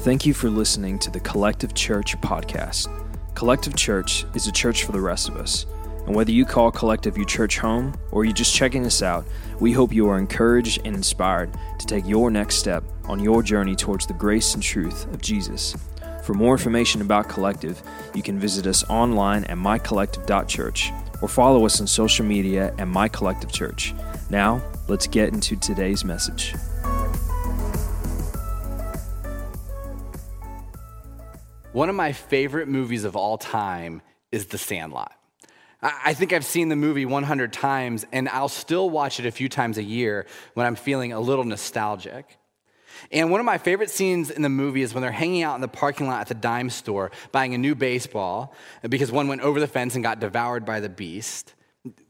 Thank you for listening to the Collective Church podcast. Collective Church is a church for the rest of us. And whether you call Collective your church home or you're just checking us out, we hope you are encouraged and inspired to take your next step on your journey towards the grace and truth of Jesus. For more information about Collective, you can visit us online at mycollective.church or follow us on social media at mycollectivechurch. Now, let's get into today's message. One of my favorite movies of all time is The Sandlot. I think I've seen the movie 100 times, and I'll still watch it a few times a year when I'm feeling a little nostalgic. And one of my favorite scenes in the movie is when they're hanging out in the parking lot at the dime store buying a new baseball because one went over the fence and got devoured by the beast.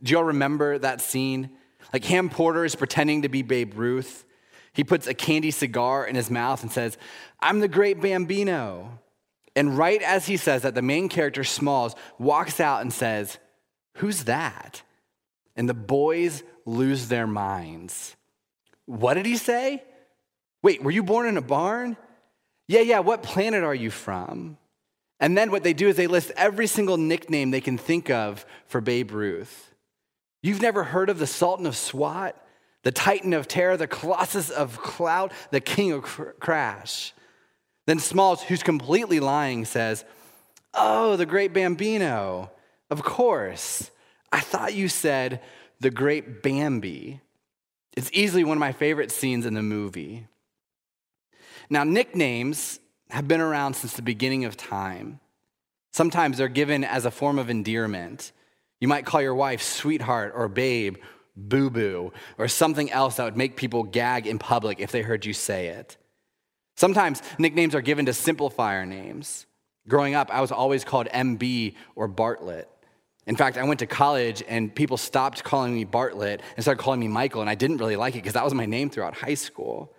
Do y'all remember that scene? Like Ham Porter is pretending to be Babe Ruth. He puts a candy cigar in his mouth and says, I'm the great Bambino. And right as he says that, the main character, Smalls, walks out and says, Who's that? And the boys lose their minds. What did he say? Wait, were you born in a barn? Yeah, yeah, what planet are you from? And then what they do is they list every single nickname they can think of for Babe Ruth. You've never heard of the Sultan of Swat, the Titan of Terror, the Colossus of Clout, the King of Crash. Then Smalls, who's completely lying, says, Oh, the great Bambino. Of course. I thought you said the great Bambi. It's easily one of my favorite scenes in the movie. Now, nicknames have been around since the beginning of time. Sometimes they're given as a form of endearment. You might call your wife sweetheart or babe, boo boo, or something else that would make people gag in public if they heard you say it. Sometimes nicknames are given to simplify our names. Growing up, I was always called MB or Bartlett. In fact, I went to college and people stopped calling me Bartlett and started calling me Michael, and I didn't really like it because that was my name throughout high school.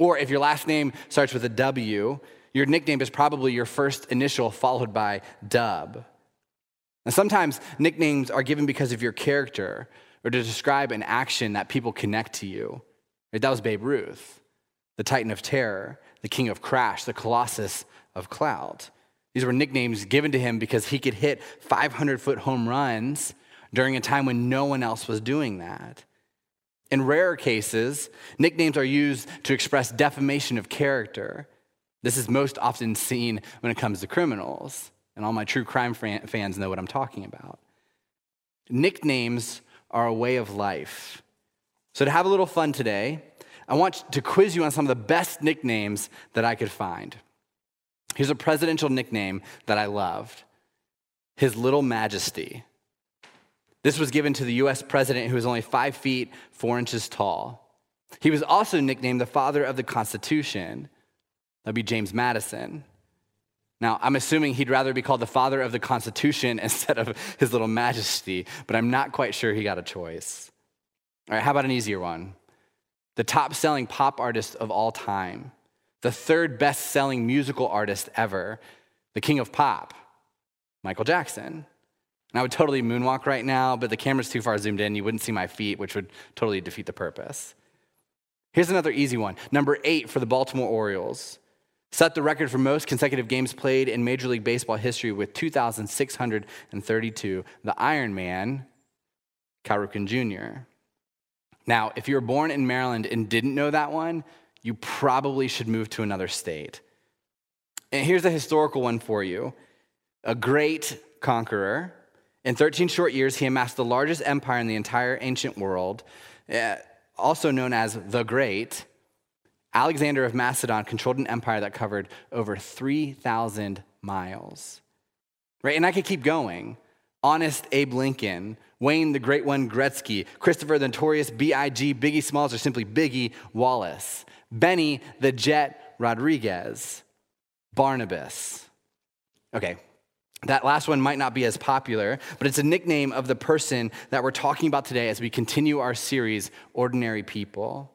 Or if your last name starts with a W, your nickname is probably your first initial followed by Dub. And sometimes nicknames are given because of your character or to describe an action that people connect to you. That was Babe Ruth, the Titan of Terror the king of crash, the colossus of clout. These were nicknames given to him because he could hit 500 foot home runs during a time when no one else was doing that. In rare cases, nicknames are used to express defamation of character. This is most often seen when it comes to criminals, and all my true crime fans know what I'm talking about. Nicknames are a way of life. So, to have a little fun today, I want to quiz you on some of the best nicknames that I could find. Here's a presidential nickname that I loved His Little Majesty. This was given to the US president who was only five feet, four inches tall. He was also nicknamed the father of the Constitution. That'd be James Madison. Now, I'm assuming he'd rather be called the father of the Constitution instead of his little majesty, but I'm not quite sure he got a choice. All right, how about an easier one? The top selling pop artist of all time, the third best selling musical artist ever, the king of pop, Michael Jackson. And I would totally moonwalk right now, but the camera's too far zoomed in. You wouldn't see my feet, which would totally defeat the purpose. Here's another easy one. Number eight for the Baltimore Orioles. Set the record for most consecutive games played in Major League Baseball history with 2,632. The Iron Man, Cal Ripken Jr. Now, if you were born in Maryland and didn't know that one, you probably should move to another state. And here's a historical one for you a great conqueror. In 13 short years, he amassed the largest empire in the entire ancient world, eh, also known as the Great. Alexander of Macedon controlled an empire that covered over 3,000 miles. Right? And I could keep going. Honest Abe Lincoln, Wayne the Great One Gretzky, Christopher the Notorious B.I.G., Biggie Smalls, or simply Biggie Wallace, Benny the Jet Rodriguez, Barnabas. Okay, that last one might not be as popular, but it's a nickname of the person that we're talking about today as we continue our series, Ordinary People.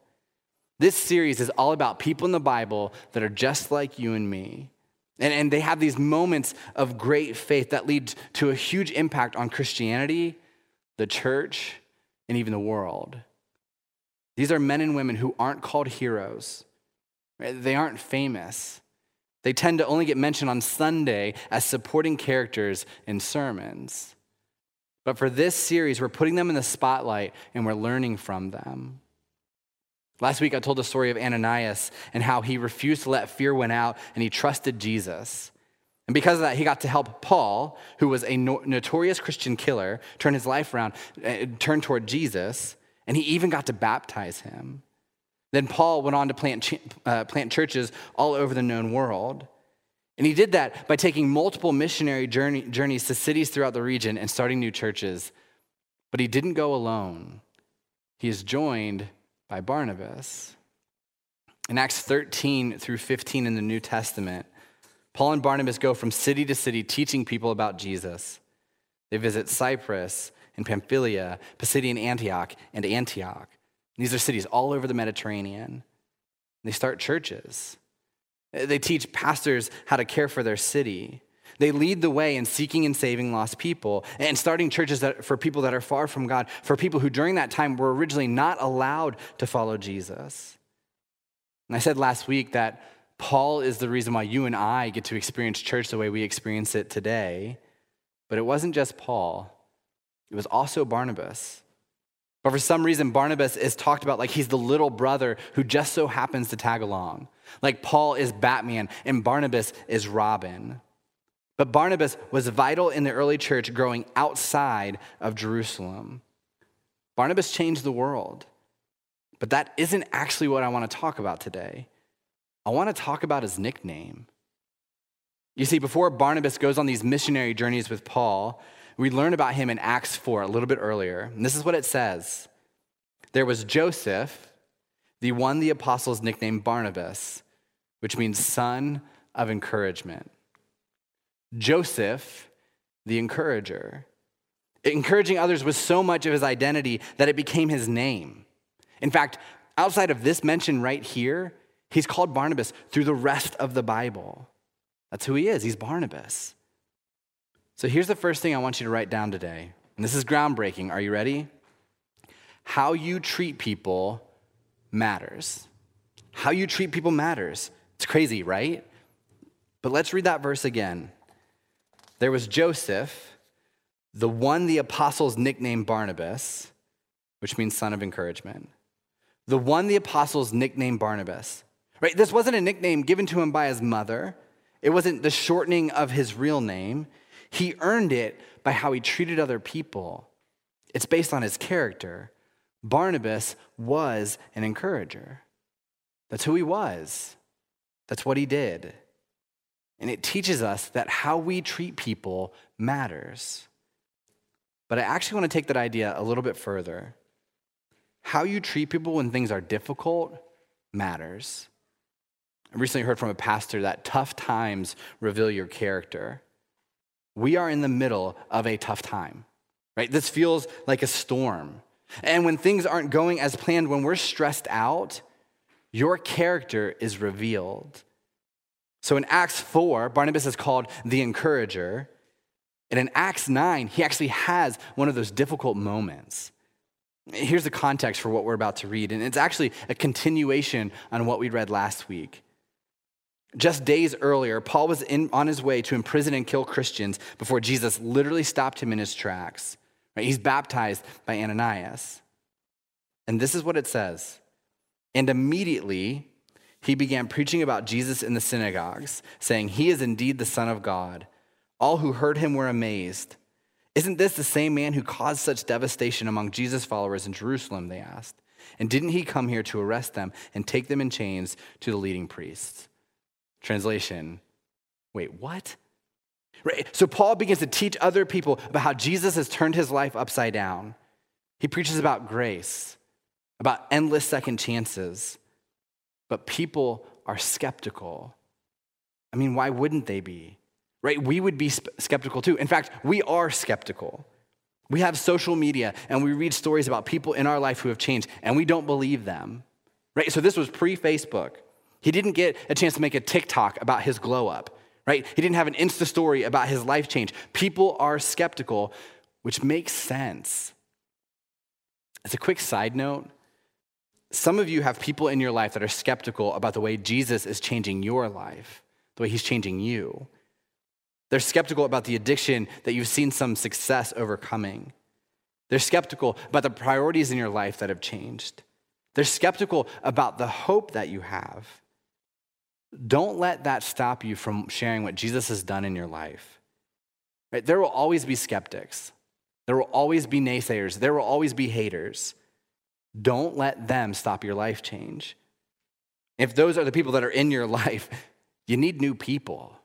This series is all about people in the Bible that are just like you and me. And, and they have these moments of great faith that lead to a huge impact on Christianity, the church, and even the world. These are men and women who aren't called heroes, they aren't famous, They tend to only get mentioned on Sunday as supporting characters in sermons. But for this series, we're putting them in the spotlight and we're learning from them. Last week, I told the story of Ananias and how he refused to let fear win out and he trusted Jesus. And because of that, he got to help Paul, who was a notorious Christian killer, turn his life around, uh, turn toward Jesus, and he even got to baptize him. Then Paul went on to plant, ch- uh, plant churches all over the known world. And he did that by taking multiple missionary journey, journeys to cities throughout the region and starting new churches. But he didn't go alone, he is joined by Barnabas. In Acts 13 through 15 in the New Testament, Paul and Barnabas go from city to city teaching people about Jesus. They visit Cyprus and Pamphylia, Pisidian Antioch, and Antioch. These are cities all over the Mediterranean. They start churches. They teach pastors how to care for their city. They lead the way in seeking and saving lost people and starting churches that, for people that are far from God, for people who during that time were originally not allowed to follow Jesus. And I said last week that Paul is the reason why you and I get to experience church the way we experience it today. But it wasn't just Paul, it was also Barnabas. But for some reason, Barnabas is talked about like he's the little brother who just so happens to tag along. Like Paul is Batman and Barnabas is Robin. But Barnabas was vital in the early church growing outside of Jerusalem. Barnabas changed the world. But that isn't actually what I want to talk about today. I want to talk about his nickname. You see, before Barnabas goes on these missionary journeys with Paul, we learn about him in Acts 4 a little bit earlier. And this is what it says There was Joseph, the one the apostles nicknamed Barnabas, which means son of encouragement. Joseph, the encourager. Encouraging others was so much of his identity that it became his name. In fact, outside of this mention right here, he's called Barnabas through the rest of the Bible. That's who he is. He's Barnabas. So here's the first thing I want you to write down today. And this is groundbreaking. Are you ready? How you treat people matters. How you treat people matters. It's crazy, right? But let's read that verse again. There was Joseph, the one the apostles nicknamed Barnabas, which means son of encouragement. The one the apostles nicknamed Barnabas. Right? This wasn't a nickname given to him by his mother. It wasn't the shortening of his real name. He earned it by how he treated other people. It's based on his character. Barnabas was an encourager. That's who he was. That's what he did. And it teaches us that how we treat people matters. But I actually want to take that idea a little bit further. How you treat people when things are difficult matters. I recently heard from a pastor that tough times reveal your character. We are in the middle of a tough time, right? This feels like a storm. And when things aren't going as planned, when we're stressed out, your character is revealed. So in Acts 4, Barnabas is called the encourager. And in Acts 9, he actually has one of those difficult moments. Here's the context for what we're about to read, and it's actually a continuation on what we read last week. Just days earlier, Paul was in, on his way to imprison and kill Christians before Jesus literally stopped him in his tracks. Right? He's baptized by Ananias. And this is what it says. And immediately he began preaching about Jesus in the synagogues, saying, He is indeed the Son of God. All who heard him were amazed. Isn't this the same man who caused such devastation among Jesus' followers in Jerusalem? They asked. And didn't he come here to arrest them and take them in chains to the leading priests? Translation Wait, what? Right. So Paul begins to teach other people about how Jesus has turned his life upside down. He preaches about grace, about endless second chances. But people are skeptical. I mean, why wouldn't they be? Right? We would be skeptical too. In fact, we are skeptical. We have social media and we read stories about people in our life who have changed and we don't believe them. Right? So this was pre Facebook. He didn't get a chance to make a TikTok about his glow up, right? He didn't have an Insta story about his life change. People are skeptical, which makes sense. As a quick side note, some of you have people in your life that are skeptical about the way Jesus is changing your life, the way He's changing you. They're skeptical about the addiction that you've seen some success overcoming. They're skeptical about the priorities in your life that have changed. They're skeptical about the hope that you have. Don't let that stop you from sharing what Jesus has done in your life. Right? There will always be skeptics. There will always be naysayers. There will always be haters. Don't let them stop your life change. If those are the people that are in your life, you need new people.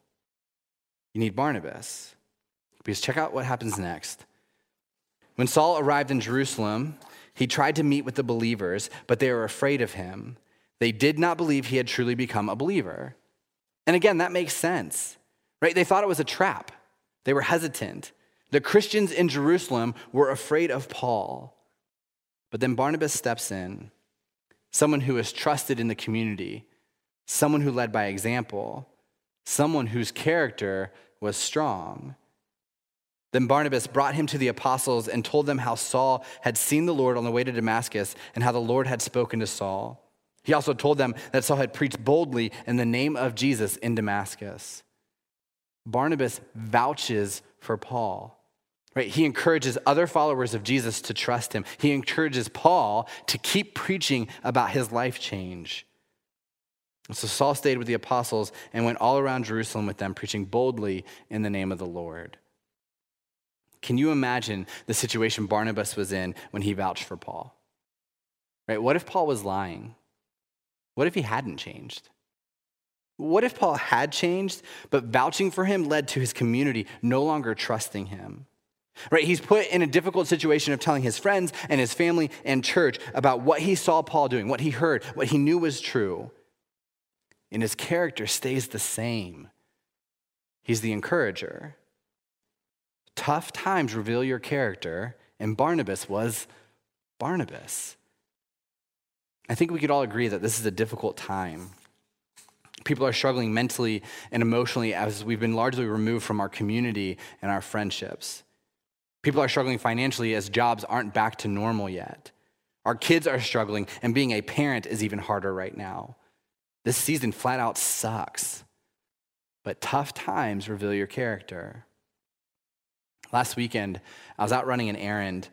You need Barnabas. Because check out what happens next. When Saul arrived in Jerusalem, he tried to meet with the believers, but they were afraid of him. They did not believe he had truly become a believer. And again, that makes sense, right? They thought it was a trap. They were hesitant. The Christians in Jerusalem were afraid of Paul. But then Barnabas steps in, someone who is trusted in the community, someone who led by example, someone whose character was strong. Then Barnabas brought him to the apostles and told them how Saul had seen the Lord on the way to Damascus and how the Lord had spoken to Saul. He also told them that Saul had preached boldly in the name of Jesus in Damascus. Barnabas vouches for Paul. Right? He encourages other followers of Jesus to trust him. He encourages Paul to keep preaching about his life change. So Saul stayed with the apostles and went all around Jerusalem with them, preaching boldly in the name of the Lord. Can you imagine the situation Barnabas was in when he vouched for Paul? Right? What if Paul was lying? What if he hadn't changed? What if Paul had changed, but vouching for him led to his community no longer trusting him? Right? He's put in a difficult situation of telling his friends and his family and church about what he saw Paul doing, what he heard, what he knew was true. And his character stays the same. He's the encourager. Tough times reveal your character, and Barnabas was Barnabas. I think we could all agree that this is a difficult time. People are struggling mentally and emotionally as we've been largely removed from our community and our friendships. People are struggling financially as jobs aren't back to normal yet. Our kids are struggling, and being a parent is even harder right now. This season flat out sucks. But tough times reveal your character. Last weekend, I was out running an errand,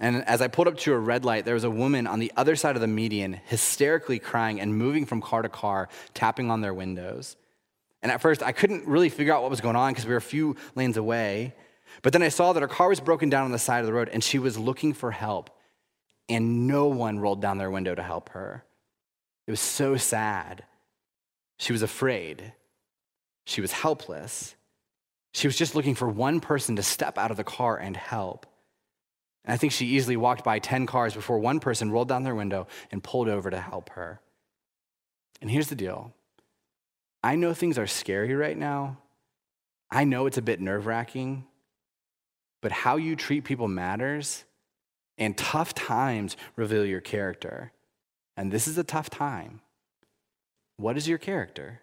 and as I pulled up to a red light, there was a woman on the other side of the median, hysterically crying and moving from car to car, tapping on their windows. And at first, I couldn't really figure out what was going on because we were a few lanes away. But then I saw that her car was broken down on the side of the road and she was looking for help. And no one rolled down their window to help her. It was so sad. She was afraid. She was helpless. She was just looking for one person to step out of the car and help. And I think she easily walked by 10 cars before one person rolled down their window and pulled over to help her. And here's the deal I know things are scary right now. I know it's a bit nerve wracking, but how you treat people matters, and tough times reveal your character. And this is a tough time. What is your character?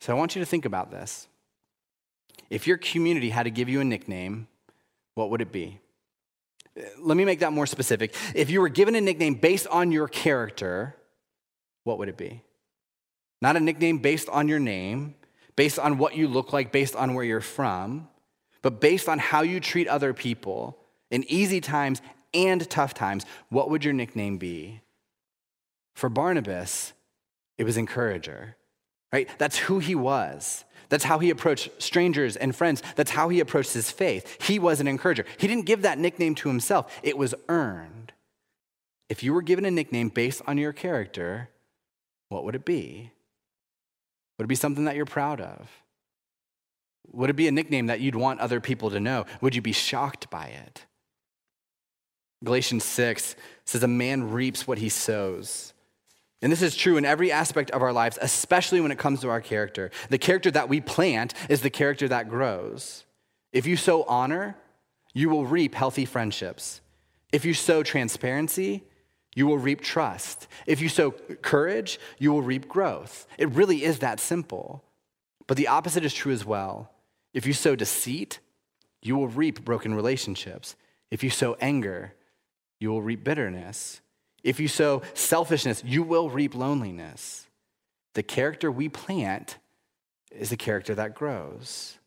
So I want you to think about this. If your community had to give you a nickname, what would it be? Let me make that more specific. If you were given a nickname based on your character, what would it be? Not a nickname based on your name, based on what you look like, based on where you're from, but based on how you treat other people in easy times and tough times. What would your nickname be? For Barnabas, it was encourager, right? That's who he was. That's how he approached strangers and friends. That's how he approached his faith. He was an encourager. He didn't give that nickname to himself, it was earned. If you were given a nickname based on your character, what would it be? Would it be something that you're proud of? Would it be a nickname that you'd want other people to know? Would you be shocked by it? Galatians 6 says, A man reaps what he sows. And this is true in every aspect of our lives, especially when it comes to our character. The character that we plant is the character that grows. If you sow honor, you will reap healthy friendships. If you sow transparency, you will reap trust. If you sow courage, you will reap growth. It really is that simple. But the opposite is true as well. If you sow deceit, you will reap broken relationships. If you sow anger, you will reap bitterness. If you sow selfishness, you will reap loneliness. The character we plant is the character that grows.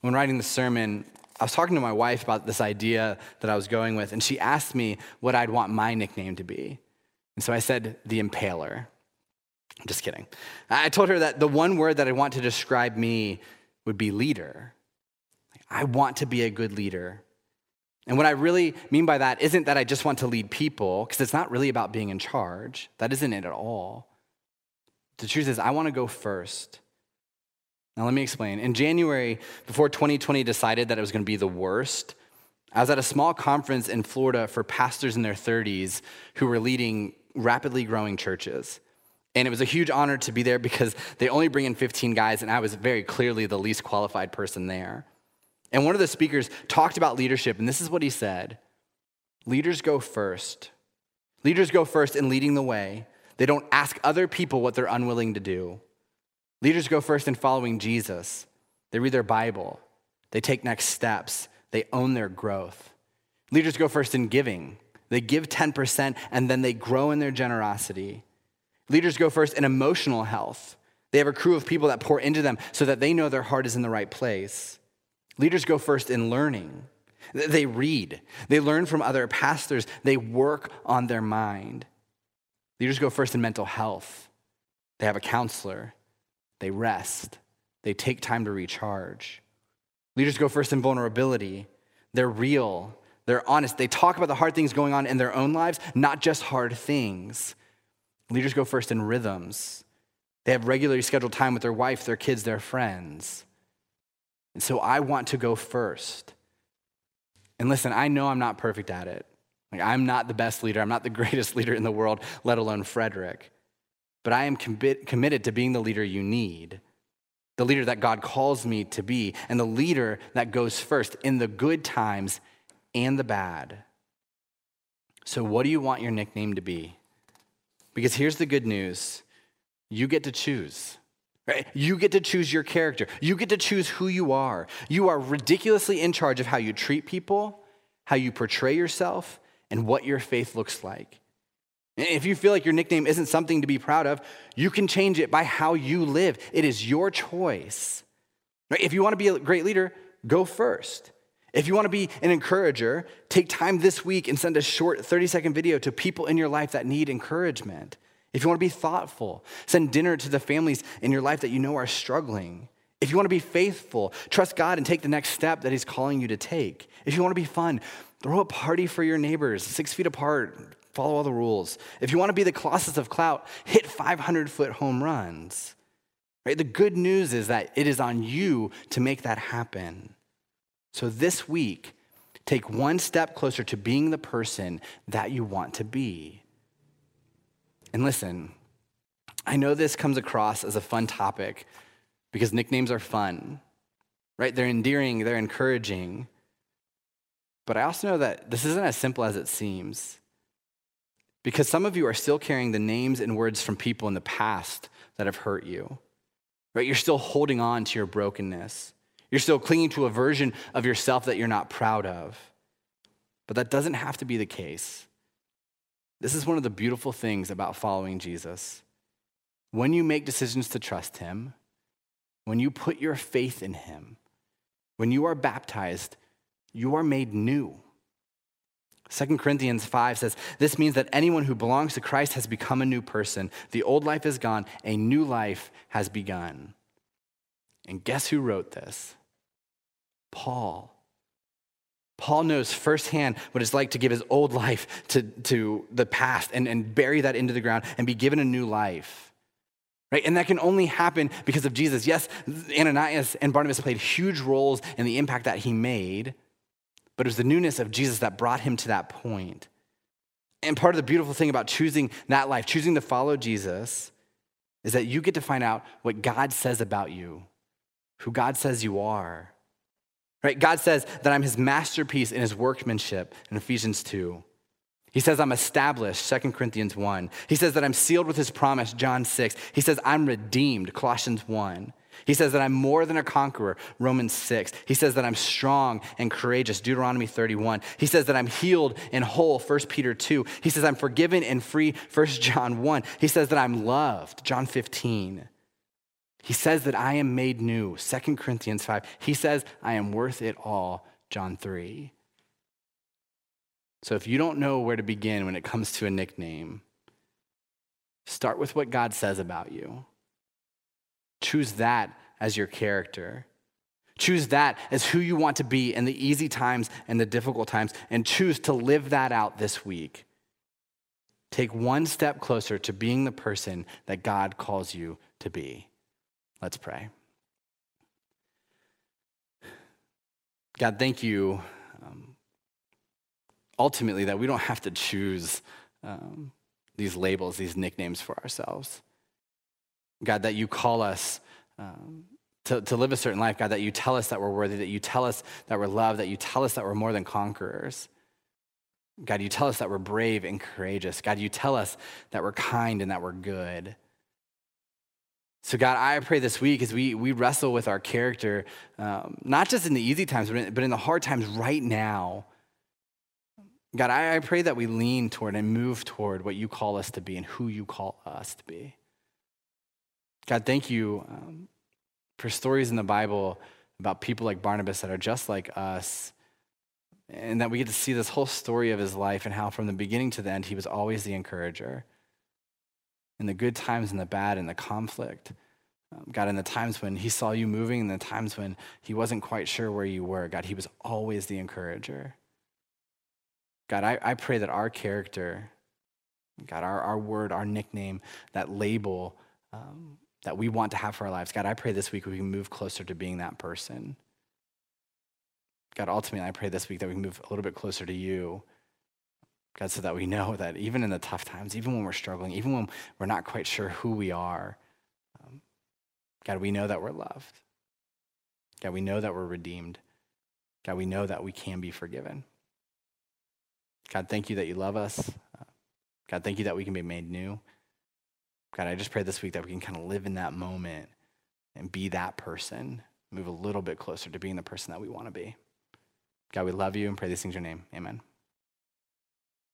When writing the sermon, I was talking to my wife about this idea that I was going with, and she asked me what I'd want my nickname to be. And so I said, the impaler. I'm just kidding. I told her that the one word that I want to describe me would be leader. I want to be a good leader. And what I really mean by that isn't that I just want to lead people, because it's not really about being in charge. That isn't it at all. The truth is, I want to go first. Now, let me explain. In January, before 2020 decided that it was going to be the worst, I was at a small conference in Florida for pastors in their 30s who were leading rapidly growing churches. And it was a huge honor to be there because they only bring in 15 guys, and I was very clearly the least qualified person there. And one of the speakers talked about leadership, and this is what he said Leaders go first. Leaders go first in leading the way. They don't ask other people what they're unwilling to do. Leaders go first in following Jesus. They read their Bible, they take next steps, they own their growth. Leaders go first in giving. They give 10% and then they grow in their generosity. Leaders go first in emotional health. They have a crew of people that pour into them so that they know their heart is in the right place. Leaders go first in learning. They read, they learn from other pastors, they work on their mind. Leaders go first in mental health. They have a counselor, they rest, they take time to recharge. Leaders go first in vulnerability. They're real, they're honest, they talk about the hard things going on in their own lives, not just hard things. Leaders go first in rhythms. They have regularly scheduled time with their wife, their kids, their friends. And so I want to go first. And listen, I know I'm not perfect at it. Like, I'm not the best leader. I'm not the greatest leader in the world, let alone Frederick. But I am committed to being the leader you need, the leader that God calls me to be, and the leader that goes first in the good times and the bad. So, what do you want your nickname to be? Because here's the good news you get to choose. Right? You get to choose your character. You get to choose who you are. You are ridiculously in charge of how you treat people, how you portray yourself, and what your faith looks like. If you feel like your nickname isn't something to be proud of, you can change it by how you live. It is your choice. Right? If you want to be a great leader, go first. If you want to be an encourager, take time this week and send a short 30 second video to people in your life that need encouragement. If you want to be thoughtful, send dinner to the families in your life that you know are struggling. If you want to be faithful, trust God and take the next step that He's calling you to take. If you want to be fun, throw a party for your neighbors, six feet apart, follow all the rules. If you want to be the Colossus of clout, hit 500 foot home runs. Right? The good news is that it is on you to make that happen. So this week, take one step closer to being the person that you want to be. And listen, I know this comes across as a fun topic because nicknames are fun, right? They're endearing, they're encouraging. But I also know that this isn't as simple as it seems. Because some of you are still carrying the names and words from people in the past that have hurt you, right? You're still holding on to your brokenness. You're still clinging to a version of yourself that you're not proud of. But that doesn't have to be the case. This is one of the beautiful things about following Jesus. When you make decisions to trust him, when you put your faith in him, when you are baptized, you are made new. 2 Corinthians 5 says, This means that anyone who belongs to Christ has become a new person. The old life is gone, a new life has begun. And guess who wrote this? Paul. Paul knows firsthand what it's like to give his old life to, to the past and, and bury that into the ground and be given a new life. Right? And that can only happen because of Jesus. Yes, Ananias and Barnabas played huge roles in the impact that he made, but it was the newness of Jesus that brought him to that point. And part of the beautiful thing about choosing that life, choosing to follow Jesus, is that you get to find out what God says about you, who God says you are. Right? God says that I'm his masterpiece in his workmanship in Ephesians 2. He says I'm established, 2 Corinthians 1. He says that I'm sealed with his promise, John 6. He says I'm redeemed, Colossians 1. He says that I'm more than a conqueror, Romans 6. He says that I'm strong and courageous, Deuteronomy 31. He says that I'm healed and whole, 1 Peter 2. He says I'm forgiven and free, 1 John 1. He says that I'm loved, John 15. He says that I am made new, 2 Corinthians 5. He says, I am worth it all, John 3. So if you don't know where to begin when it comes to a nickname, start with what God says about you. Choose that as your character. Choose that as who you want to be in the easy times and the difficult times, and choose to live that out this week. Take one step closer to being the person that God calls you to be. Let's pray. God, thank you um, ultimately that we don't have to choose um, these labels, these nicknames for ourselves. God, that you call us um, to, to live a certain life. God, that you tell us that we're worthy, that you tell us that we're loved, that you tell us that we're more than conquerors. God, you tell us that we're brave and courageous. God, you tell us that we're kind and that we're good. So, God, I pray this week as we, we wrestle with our character, um, not just in the easy times, but in, but in the hard times right now. God, I, I pray that we lean toward and move toward what you call us to be and who you call us to be. God, thank you um, for stories in the Bible about people like Barnabas that are just like us, and that we get to see this whole story of his life and how from the beginning to the end, he was always the encourager in the good times and the bad and the conflict. Um, God, in the times when he saw you moving in the times when he wasn't quite sure where you were, God, he was always the encourager. God, I, I pray that our character, God, our, our word, our nickname, that label um, that we want to have for our lives, God, I pray this week we can move closer to being that person. God, ultimately, I pray this week that we can move a little bit closer to you God, so that we know that even in the tough times, even when we're struggling, even when we're not quite sure who we are, um, God, we know that we're loved. God, we know that we're redeemed. God, we know that we can be forgiven. God, thank you that you love us. Uh, God, thank you that we can be made new. God, I just pray this week that we can kind of live in that moment and be that person, move a little bit closer to being the person that we want to be. God, we love you and pray these things in your name. Amen.